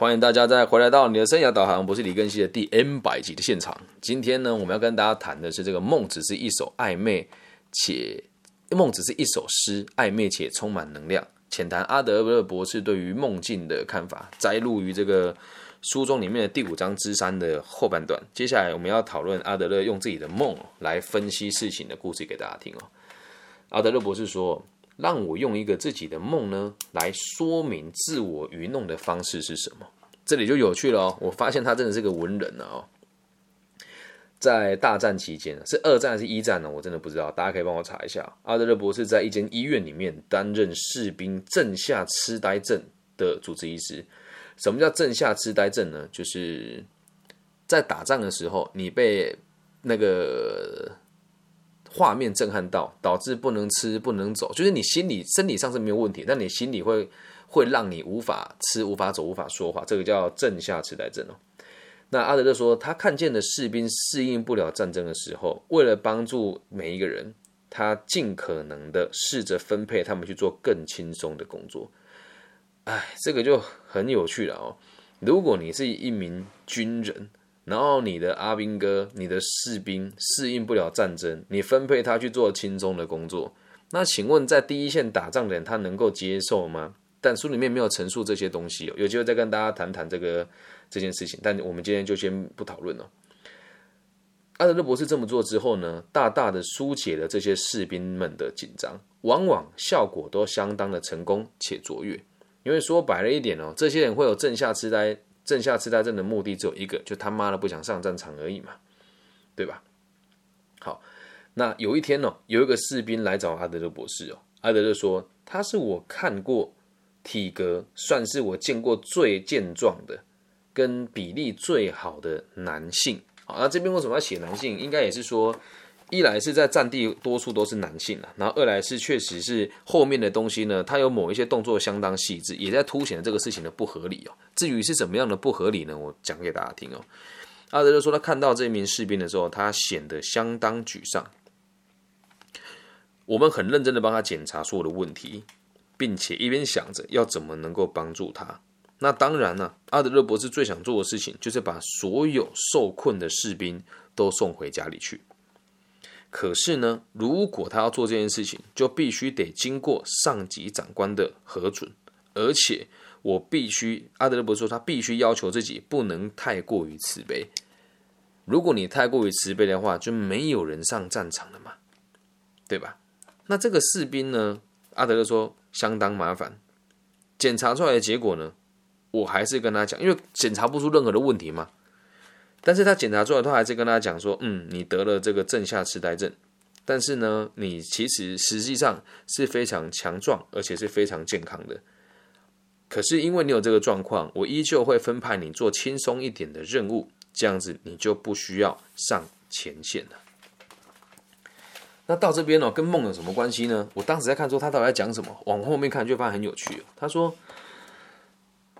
欢迎大家再回来到你的生涯导航，我是李根熙的第 N 百集的现场。今天呢，我们要跟大家谈的是这个梦只是一首暧昧且梦只是一首诗，暧昧且充满能量。浅谈阿德勒博士对于梦境的看法，摘录于这个书中里面的第五章之三的后半段。接下来我们要讨论阿德勒用自己的梦来分析事情的故事给大家听哦。阿德勒博士说。让我用一个自己的梦呢，来说明自我愚弄的方式是什么？这里就有趣了哦。我发现他真的是个文人了哦。在大战期间，是二战还是一战呢？我真的不知道，大家可以帮我查一下。阿德勒博士在一间医院里面担任士兵正下痴呆症的主治医师。什么叫正下痴呆症呢？就是在打仗的时候，你被那个。画面震撼到，导致不能吃、不能走，就是你心理、生理上是没有问题，但你心理会会让你无法吃、无法走、无法说话，这个叫正下痴呆症哦。那阿德勒说，他看见的士兵适应不了战争的时候，为了帮助每一个人，他尽可能的试着分配他们去做更轻松的工作。哎，这个就很有趣了哦。如果你是一名军人。然后你的阿兵哥、你的士兵适应不了战争，你分配他去做轻松的工作，那请问在第一线打仗的人他能够接受吗？但书里面没有陈述这些东西，有机会再跟大家谈谈这个这件事情。但我们今天就先不讨论了。阿德勒博士这么做之后呢，大大的疏解了这些士兵们的紧张，往往效果都相当的成功且卓越。因为说白了一点哦，这些人会有正下痴呆。正下痴呆症的目的只有一个，就他妈的不想上战场而已嘛，对吧？好，那有一天呢，有一个士兵来找阿德勒博士哦，阿德勒说他是我看过体格算是我见过最健壮的，跟比例最好的男性。好，那这边为什么要写男性？应该也是说。一来是在战地多数都是男性啊，然后二来是确实是后面的东西呢，它有某一些动作相当细致，也在凸显这个事情的不合理哦。至于是怎么样的不合理呢？我讲给大家听哦。阿德勒说他看到这名士兵的时候，他显得相当沮丧。我们很认真的帮他检查所有的问题，并且一边想着要怎么能够帮助他。那当然呢，阿德勒博士最想做的事情就是把所有受困的士兵都送回家里去。可是呢，如果他要做这件事情，就必须得经过上级长官的核准，而且我必须，阿德勒博说他必须要求自己不能太过于慈悲。如果你太过于慈悲的话，就没有人上战场了嘛，对吧？那这个士兵呢，阿德勒说相当麻烦。检查出来的结果呢，我还是跟他讲，因为检查不出任何的问题嘛。但是他检查出来，他还是跟他讲说，嗯，你得了这个正下痴呆症，但是呢，你其实实际上是非常强壮，而且是非常健康的。可是因为你有这个状况，我依旧会分派你做轻松一点的任务，这样子你就不需要上前线了。那到这边呢，跟梦有什么关系呢？我当时在看说他到底在讲什么，往后面看就发现很有趣。他说。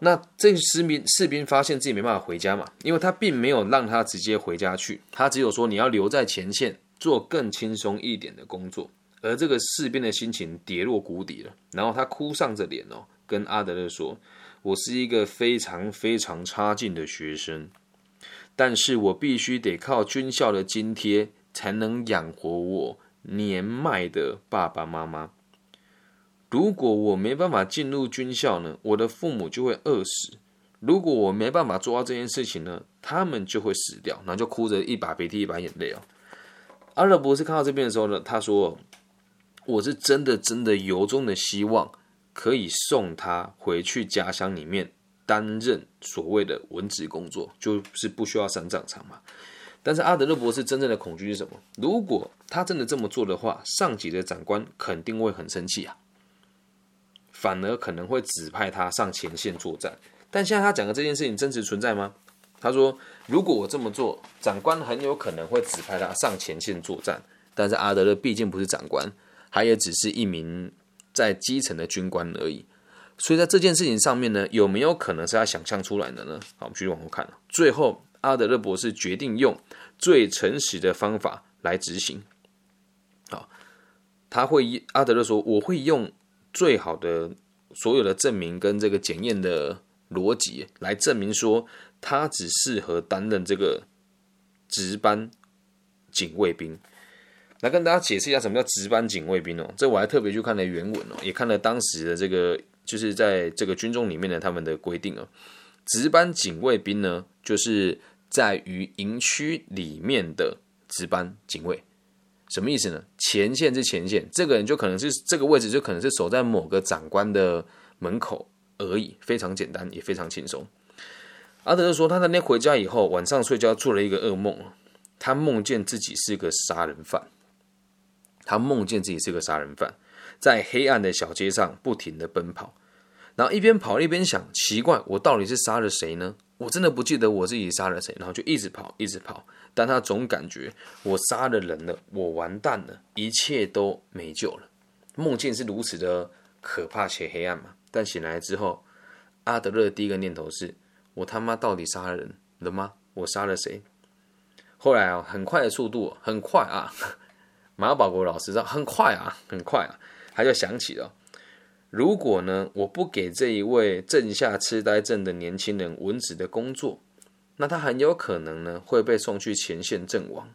那这个士兵士兵发现自己没办法回家嘛，因为他并没有让他直接回家去，他只有说你要留在前线做更轻松一点的工作。而这个士兵的心情跌落谷底了，然后他哭丧着脸哦，跟阿德勒说：“我是一个非常非常差劲的学生，但是我必须得靠军校的津贴才能养活我年迈的爸爸妈妈。”如果我没办法进入军校呢，我的父母就会饿死；如果我没办法做到这件事情呢，他们就会死掉。然后就哭着一把鼻涕一把眼泪哦。阿德勒博士看到这边的时候呢，他说：“我是真的真的由衷的希望可以送他回去家乡里面担任所谓的文职工作，就是不需要上战场嘛。”但是阿德勒博士真正的恐惧是什么？如果他真的这么做的话，上级的长官肯定会很生气啊。反而可能会指派他上前线作战，但现在他讲的这件事情真实存在吗？他说，如果我这么做，长官很有可能会指派他上前线作战。但是阿德勒毕竟不是长官，他也只是一名在基层的军官而已。所以在这件事情上面呢，有没有可能是他想象出来的呢？好，我们继续往后看。最后，阿德勒博士决定用最诚实的方法来执行。好，他会阿德勒说，我会用。最好的所有的证明跟这个检验的逻辑来证明说他只适合担任这个值班警卫兵。来跟大家解释一下什么叫值班警卫兵哦。这我还特别去看了原文哦，也看了当时的这个就是在这个军中里面的他们的规定哦。值班警卫兵呢，就是在于营区里面的值班警卫。什么意思呢？前线是前线，这个人就可能是这个位置，就可能是守在某个长官的门口而已，非常简单，也非常轻松。阿德说，他那天回家以后，晚上睡觉做了一个噩梦，他梦见自己是个杀人犯，他梦见自己是个杀人犯，在黑暗的小街上不停的奔跑，然后一边跑一边想，奇怪，我到底是杀了谁呢？我真的不记得我自己杀了谁，然后就一直跑，一直跑，但他总感觉我杀了人了，我完蛋了，一切都没救了。梦境是如此的可怕且黑暗嘛？但醒来之后，阿德勒第一个念头是：我他妈到底杀了人了吗？我杀了谁？后来啊，很快的速度，很快啊，马保国老师说很快啊，很快啊，他就想起了。如果呢，我不给这一位正下痴呆症的年轻人文职的工作，那他很有可能呢会被送去前线阵亡。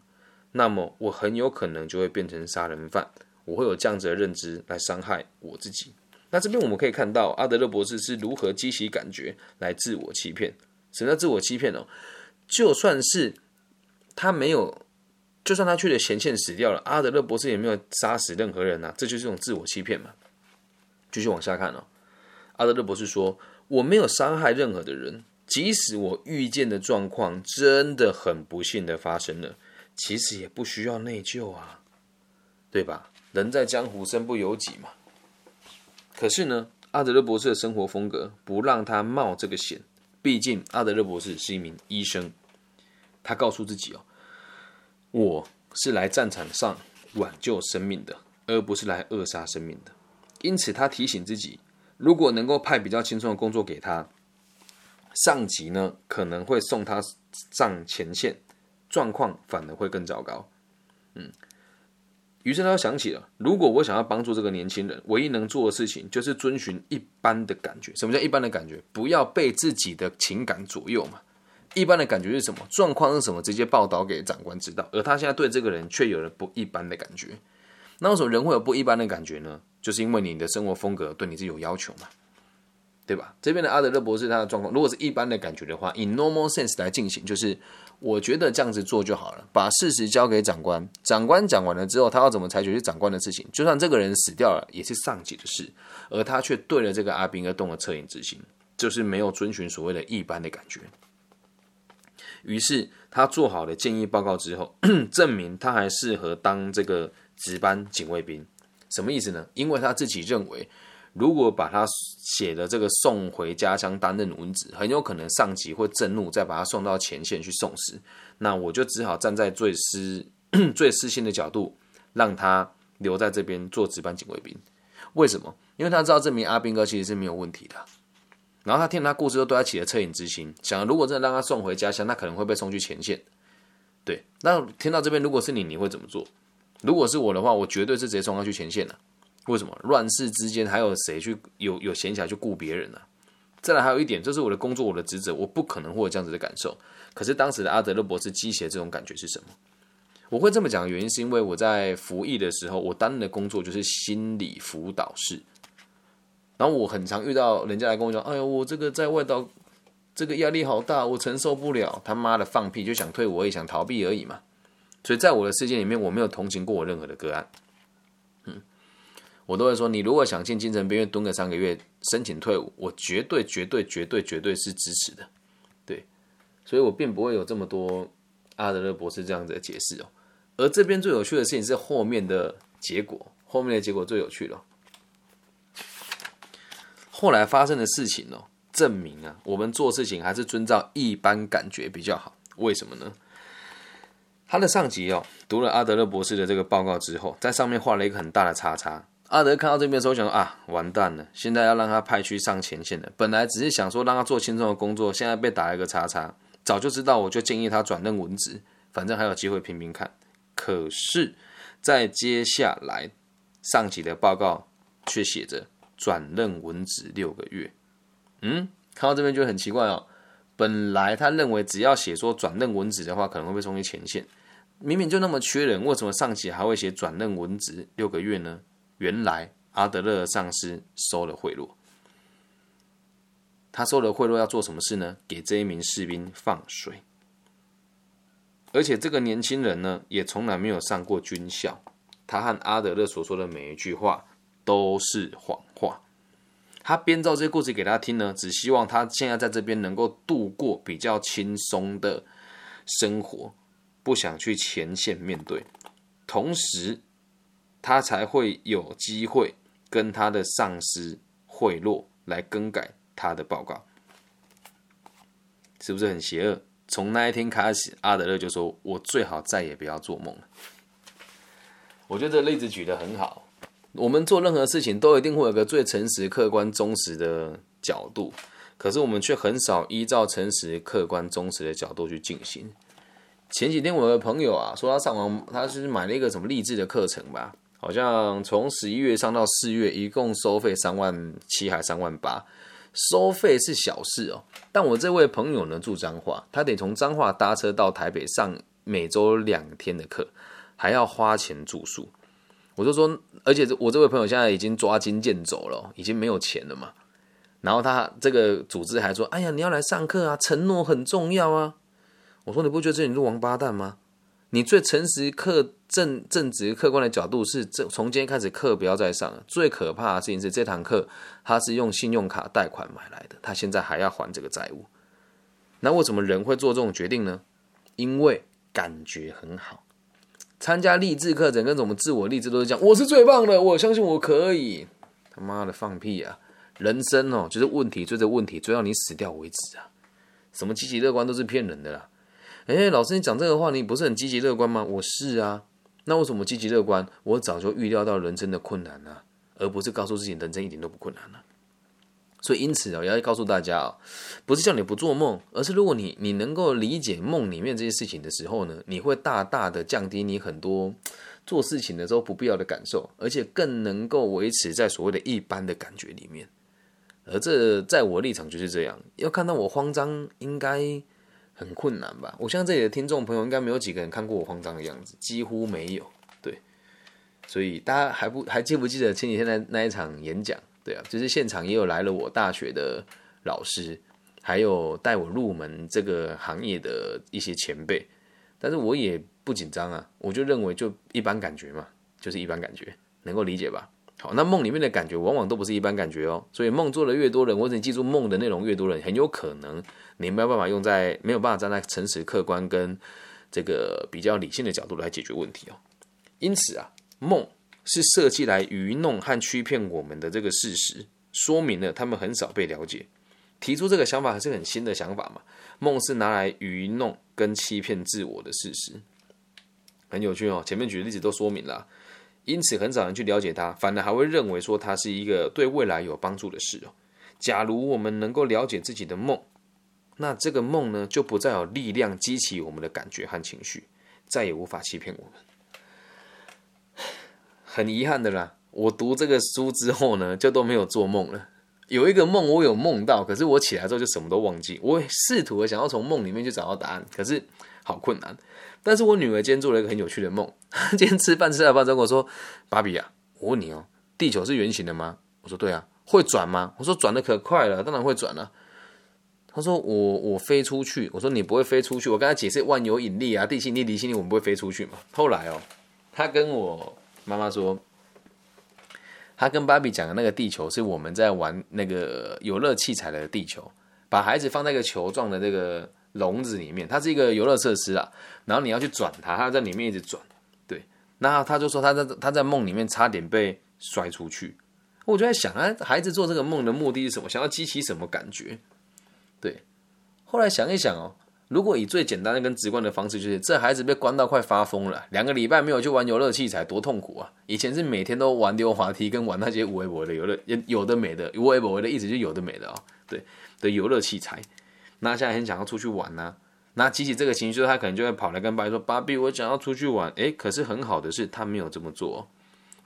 那么我很有可能就会变成杀人犯。我会有这样子的认知来伤害我自己。那这边我们可以看到阿德勒博士是如何激起感觉来自我欺骗。什么叫自我欺骗呢？就算是他没有，就算他去了前线死掉了，阿德勒博士也没有杀死任何人呐，这就是一种自我欺骗嘛。继续往下看哦，阿德勒博士说：“我没有伤害任何的人，即使我遇见的状况真的很不幸的发生了，其实也不需要内疚啊，对吧？人在江湖身不由己嘛。可是呢，阿德勒博士的生活风格不让他冒这个险，毕竟阿德勒博士是一名医生，他告诉自己哦，我是来战场上挽救生命的，而不是来扼杀生命的。”因此，他提醒自己，如果能够派比较轻松的工作给他，上级呢可能会送他上前线，状况反而会更糟糕。嗯，于是他想起了，如果我想要帮助这个年轻人，唯一能做的事情就是遵循一般的感觉。什么叫一般的感觉？不要被自己的情感左右嘛。一般的感觉是什么？状况是什么？直接报道给长官知道。而他现在对这个人却有了不一般的感觉。那为什么人会有不一般的感觉呢？就是因为你的生活风格对你是有要求嘛，对吧？这边的阿德勒博士他的状况，如果是一般的感觉的话，以 normal sense 来进行，就是我觉得这样子做就好了，把事实交给长官，长官讲完了之后，他要怎么采取是长官的事情，就算这个人死掉了，也是上级的事，而他却对了这个阿兵哥动了恻隐之心，就是没有遵循所谓的一般的感觉。于是他做好了建议报告之后，证明他还适合当这个值班警卫兵。什么意思呢？因为他自己认为，如果把他写的这个送回家乡担任文职，很有可能上级会震怒，再把他送到前线去送死。那我就只好站在最私 最私心的角度，让他留在这边做值班警卫兵。为什么？因为他知道这名阿兵哥其实是没有问题的。然后他听他故事，都对他起了恻隐之心，想如果真的让他送回家乡，那可能会被送去前线。对，那听到这边，如果是你，你会怎么做？如果是我的话，我绝对是直接冲他去前线了。为什么？乱世之间还有谁去有有闲暇去顾别人呢？再来还有一点，这是我的工作，我的职责，我不可能会有这样子的感受。可是当时的阿德勒博士激起这种感觉是什么？我会这么讲的原因，是因为我在服役的时候，我担任的工作就是心理辅导室。然后我很常遇到人家来跟我讲：“哎呦，我这个在外岛，这个压力好大，我承受不了。”他妈的放屁，就想退，我也想逃避而已嘛。所以在我的世界里面，我没有同情过我任何的个案，嗯，我都会说，你如果想进精神病院蹲个三个月，申请退伍，我绝对绝对绝对绝对是支持的，对，所以我并不会有这么多阿德勒博士这样子的解释哦。而这边最有趣的事情是后面的结果，后面的结果最有趣了。后来发生的事情哦，证明啊，我们做事情还是遵照一般感觉比较好。为什么呢？他的上级哦，读了阿德勒博士的这个报告之后，在上面画了一个很大的叉叉。阿德看到这边的时候，想说啊，完蛋了，现在要让他派去上前线了。本来只是想说让他做轻松的工作，现在被打了一个叉叉。早就知道，我就建议他转任文职，反正还有机会拼拼看。可是，在接下来上级的报告却写着转任文职六个月。嗯，看到这边就很奇怪哦。本来他认为只要写说转任文职的话，可能会被送去前线。明明就那么缺人，为什么上级还会写转任文职六个月呢？原来阿德勒的上司收了贿赂。他收了贿赂要做什么事呢？给这一名士兵放水。而且这个年轻人呢，也从来没有上过军校。他和阿德勒所说的每一句话都是谎话。他编造这些故事给他听呢，只希望他现在在这边能够度过比较轻松的生活，不想去前线面对。同时，他才会有机会跟他的上司贿赂来更改他的报告，是不是很邪恶？从那一天开始，阿德勒就说：“我最好再也不要做梦了。”我觉得这例子举得很好。我们做任何事情都一定会有个最诚实、客观、忠实的角度，可是我们却很少依照诚实、客观、忠实的角度去进行。前几天我的朋友啊说他上网，他是买了一个什么励志的课程吧，好像从十一月上到四月，一共收费三万七还三万八，收费是小事哦。但我这位朋友呢住彰化，他得从彰化搭车到台北上每周两天的课，还要花钱住宿。我就说，而且我这位朋友现在已经抓襟见肘了，已经没有钱了嘛。然后他这个组织还说：“哎呀，你要来上课啊，承诺很重要啊。”我说：“你不觉得这你是王八蛋吗？你最诚实、客正正直、客观的角度是，这从今天开始课不要再上了。最可怕的事情是，这堂课他是用信用卡贷款买来的，他现在还要还这个债务。那为什么人会做这种决定呢？因为感觉很好。”参加励志课程跟什么自我励志都是讲我是最棒的，我相信我可以。他妈的放屁啊！人生哦，就是问题追着问题追到你死掉为止啊！什么积极乐观都是骗人的啦！哎，老师你讲这个话，你不是很积极乐观吗？我是啊。那为什么积极乐观？我早就预料到人生的困难了，而不是告诉自己人生一点都不困难了。所以，因此啊，也要告诉大家啊，不是叫你不做梦，而是如果你你能够理解梦里面这些事情的时候呢，你会大大的降低你很多做事情的时候不必要的感受，而且更能够维持在所谓的一般的感觉里面。而这在我立场就是这样，要看到我慌张，应该很困难吧？我相信这里的听众朋友应该没有几个人看过我慌张的样子，几乎没有。对，所以大家还不还记不记得前几天那那一场演讲？对啊，就是现场也有来了我大学的老师，还有带我入门这个行业的一些前辈，但是我也不紧张啊，我就认为就一般感觉嘛，就是一般感觉，能够理解吧？好，那梦里面的感觉往往都不是一般感觉哦，所以梦做的越多人，或者你记住梦的内容越多人，很有可能你没有办法用在没有办法站在诚实、客观跟这个比较理性的角度来解决问题哦。因此啊，梦。是设计来愚弄和欺骗我们的这个事实，说明了他们很少被了解。提出这个想法还是很新的想法嘛？梦是拿来愚弄跟欺骗自我的事实，很有趣哦。前面举的例子都说明了，因此很少人去了解它，反而还会认为说它是一个对未来有帮助的事哦。假如我们能够了解自己的梦，那这个梦呢，就不再有力量激起我们的感觉和情绪，再也无法欺骗我们。很遗憾的啦，我读这个书之后呢，就都没有做梦了。有一个梦我有梦到，可是我起来之后就什么都忘记。我试图的想要从梦里面去找到答案，可是好困难。但是我女儿今天做了一个很有趣的梦。今天吃饭吃了饭之后，我说：“芭比啊，我问你哦，地球是圆形的吗？”我说：“对啊。”会转吗？我说：“转的可快了，当然会转了。”他说：“我我飞出去。”我说：“你不会飞出去。”我跟他解释万有引力啊，地心力、离心力，我们不会飞出去嘛。后来哦，他跟我。妈妈说，他跟芭比讲的那个地球是我们在玩那个游乐器材的地球，把孩子放在一个球状的这个笼子里面，它是一个游乐设施啊。然后你要去转它，它在里面一直转。对，那他就说他在他在梦里面差点被摔出去。我就在想啊，孩子做这个梦的目的是什么？想要激起什么感觉？对，后来想一想哦。如果以最简单的跟直观的方式，就是这孩子被关到快发疯了，两个礼拜没有去玩游乐器材，多痛苦啊！以前是每天都玩溜滑梯，跟玩那些无微博的游乐，有的没的，无微博的意思就有的没的啊，对的游乐器材。那现在很想要出去玩呢，那激起这个情绪，他可能就会跑来跟芭比说：“芭比，我想要出去玩。”诶，可是很好的是，他没有这么做。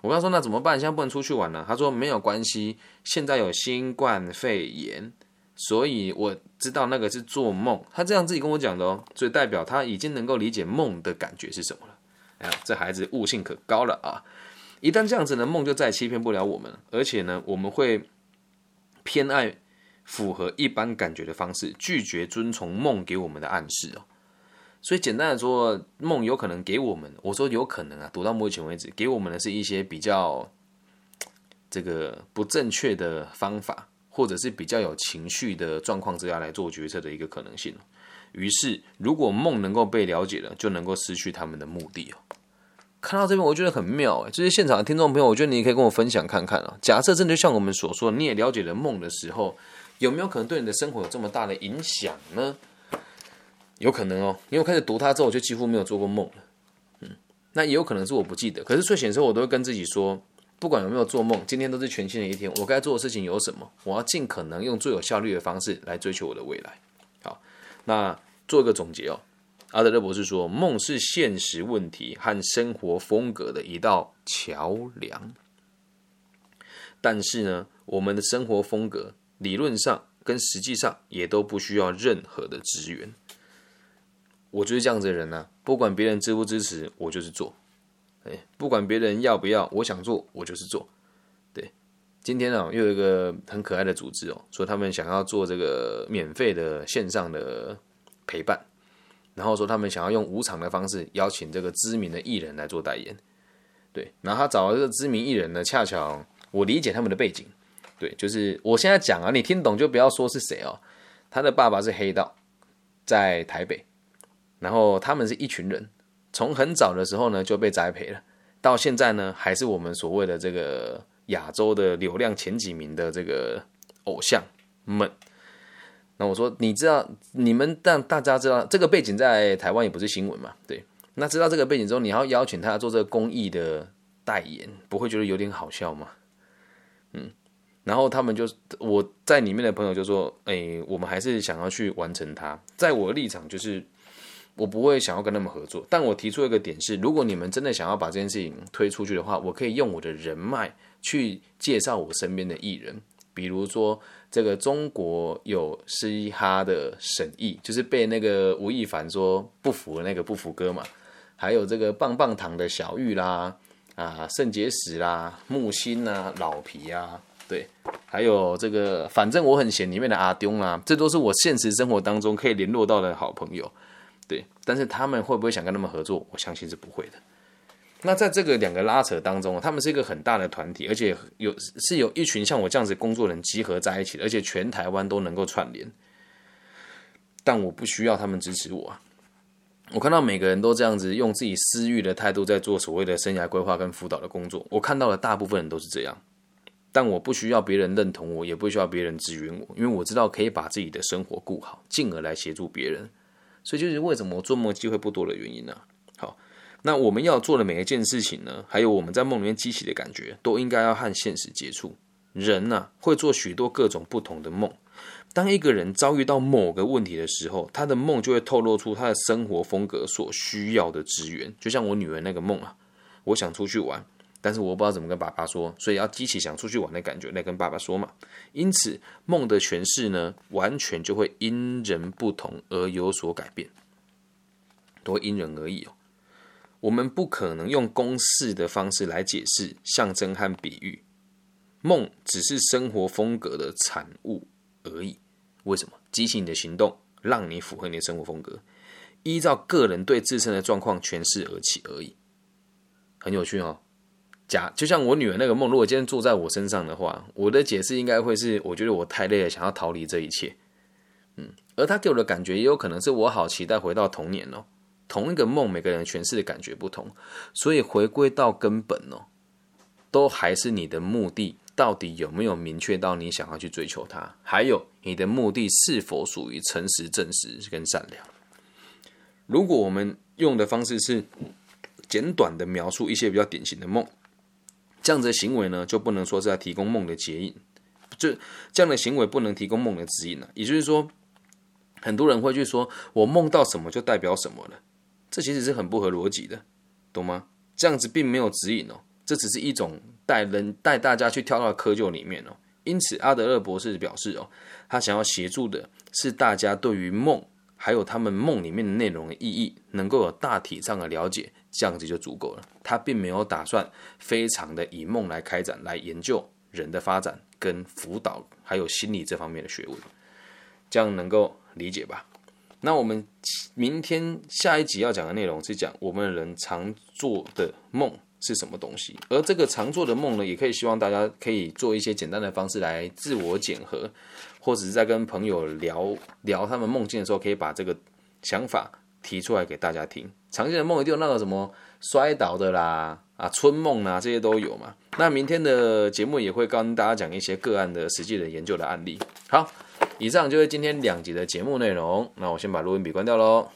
我跟他说：“那怎么办？现在不能出去玩了。”他说：“没有关系，现在有新冠肺炎。”所以我知道那个是做梦。他这样自己跟我讲的哦，所以代表他已经能够理解梦的感觉是什么了。哎呀，这孩子悟性可高了啊！一旦这样子呢，梦就再欺骗不了我们了。而且呢，我们会偏爱符合一般感觉的方式，拒绝遵从梦给我们的暗示哦。所以简单的说，梦有可能给我们，我说有可能啊，读到目前为止，给我们的是一些比较这个不正确的方法，或者是比较有情绪的状况之下来做决策的一个可能性。于是，如果梦能够被了解了，就能够失去他们的目的哦。看到这边，我觉得很妙哎，这些现场的听众朋友，我觉得你也可以跟我分享看看啊。假设真的像我们所说，你也了解了梦的时候，有没有可能对你的生活有这么大的影响呢？有可能哦，因为我开始读它之后，我就几乎没有做过梦了。嗯，那也有可能是我不记得。可是睡醒之后，我都会跟自己说，不管有没有做梦，今天都是全新的一天。我该做的事情有什么？我要尽可能用最有效率的方式来追求我的未来。好，那做一个总结哦。阿德勒博士说，梦是现实问题和生活风格的一道桥梁。但是呢，我们的生活风格理论上跟实际上也都不需要任何的资源。我就是这样子的人呢，不管别人支不支持，我就是做。哎，不管别人要不要，我想做，我就是做。对，今天啊，又有一个很可爱的组织哦，说他们想要做这个免费的线上的陪伴，然后说他们想要用无偿的方式邀请这个知名的艺人来做代言。对，然后他找了这个知名艺人呢，恰巧我理解他们的背景。对，就是我现在讲啊，你听懂就不要说是谁哦。他的爸爸是黑道，在台北。然后他们是一群人，从很早的时候呢就被栽培了，到现在呢还是我们所谓的这个亚洲的流量前几名的这个偶像们。那我说，你知道你们让大家知道这个背景在台湾也不是新闻嘛？对，那知道这个背景之后，你要邀请他做这个公益的代言，不会觉得有点好笑吗？嗯，然后他们就我在里面的朋友就说，哎，我们还是想要去完成它。在我的立场就是。我不会想要跟他们合作，但我提出一个点是，如果你们真的想要把这件事情推出去的话，我可以用我的人脉去介绍我身边的艺人，比如说这个中国有嘻哈的沈毅，就是被那个吴亦凡说不服的那个不服哥嘛，还有这个棒棒糖的小玉啦，啊肾结石啦，木星啊，老皮啊，对，还有这个反正我很闲里面的阿丢啊，这都是我现实生活当中可以联络到的好朋友。对，但是他们会不会想跟他们合作？我相信是不会的。那在这个两个拉扯当中，他们是一个很大的团体，而且有是有一群像我这样子工作人集合在一起，而且全台湾都能够串联。但我不需要他们支持我啊！我看到每个人都这样子用自己私欲的态度在做所谓的生涯规划跟辅导的工作，我看到的大部分人都是这样。但我不需要别人认同我，也不需要别人支援我，因为我知道可以把自己的生活顾好，进而来协助别人。所以就是为什么我做梦机会不多的原因呢？好，那我们要做的每一件事情呢，还有我们在梦里面激起的感觉，都应该要和现实接触。人呢会做许多各种不同的梦。当一个人遭遇到某个问题的时候，他的梦就会透露出他的生活风格所需要的资源。就像我女儿那个梦啊，我想出去玩。但是我不知道怎么跟爸爸说，所以要激起想出去玩的感觉来跟爸爸说嘛。因此，梦的诠释呢，完全就会因人不同而有所改变，都会因人而异哦。我们不可能用公式的方式来解释象征和比喻。梦只是生活风格的产物而已。为什么？激起你的行动，让你符合你的生活风格，依照个人对自身的状况诠释而起而已。很有趣哦。假就像我女儿那个梦，如果今天坐在我身上的话，我的解释应该会是：我觉得我太累了，想要逃离这一切。嗯，而他给我的感觉也有可能是我好期待回到童年哦。同一个梦，每个人诠释的感觉不同，所以回归到根本哦，都还是你的目的到底有没有明确到你想要去追求它？还有你的目的是否属于诚实、正直跟善良？如果我们用的方式是简短的描述一些比较典型的梦。这样子的行为呢，就不能说是在提供梦的结引，就这样的行为不能提供梦的指引了。也就是说，很多人会去说，我梦到什么就代表什么了，这其实是很不合逻辑的，懂吗？这样子并没有指引哦，这只是一种带人带大家去跳到窠臼里面哦，因此，阿德勒博士表示哦，他想要协助的是大家对于梦还有他们梦里面的内容的意义，能够有大体上的了解，这样子就足够了。他并没有打算非常的以梦来开展来研究人的发展跟辅导还有心理这方面的学问，这样能够理解吧？那我们明天下一集要讲的内容是讲我们人常做的梦。是什么东西？而这个常做的梦呢，也可以希望大家可以做一些简单的方式来自我检核，或者是在跟朋友聊聊他们梦境的时候，可以把这个想法提出来给大家听。常见的梦一定有那个什么摔倒的啦，啊春梦啊这些都有嘛。那明天的节目也会跟大家讲一些个案的实际的研究的案例。好，以上就是今天两集的节目内容。那我先把录音笔关掉喽。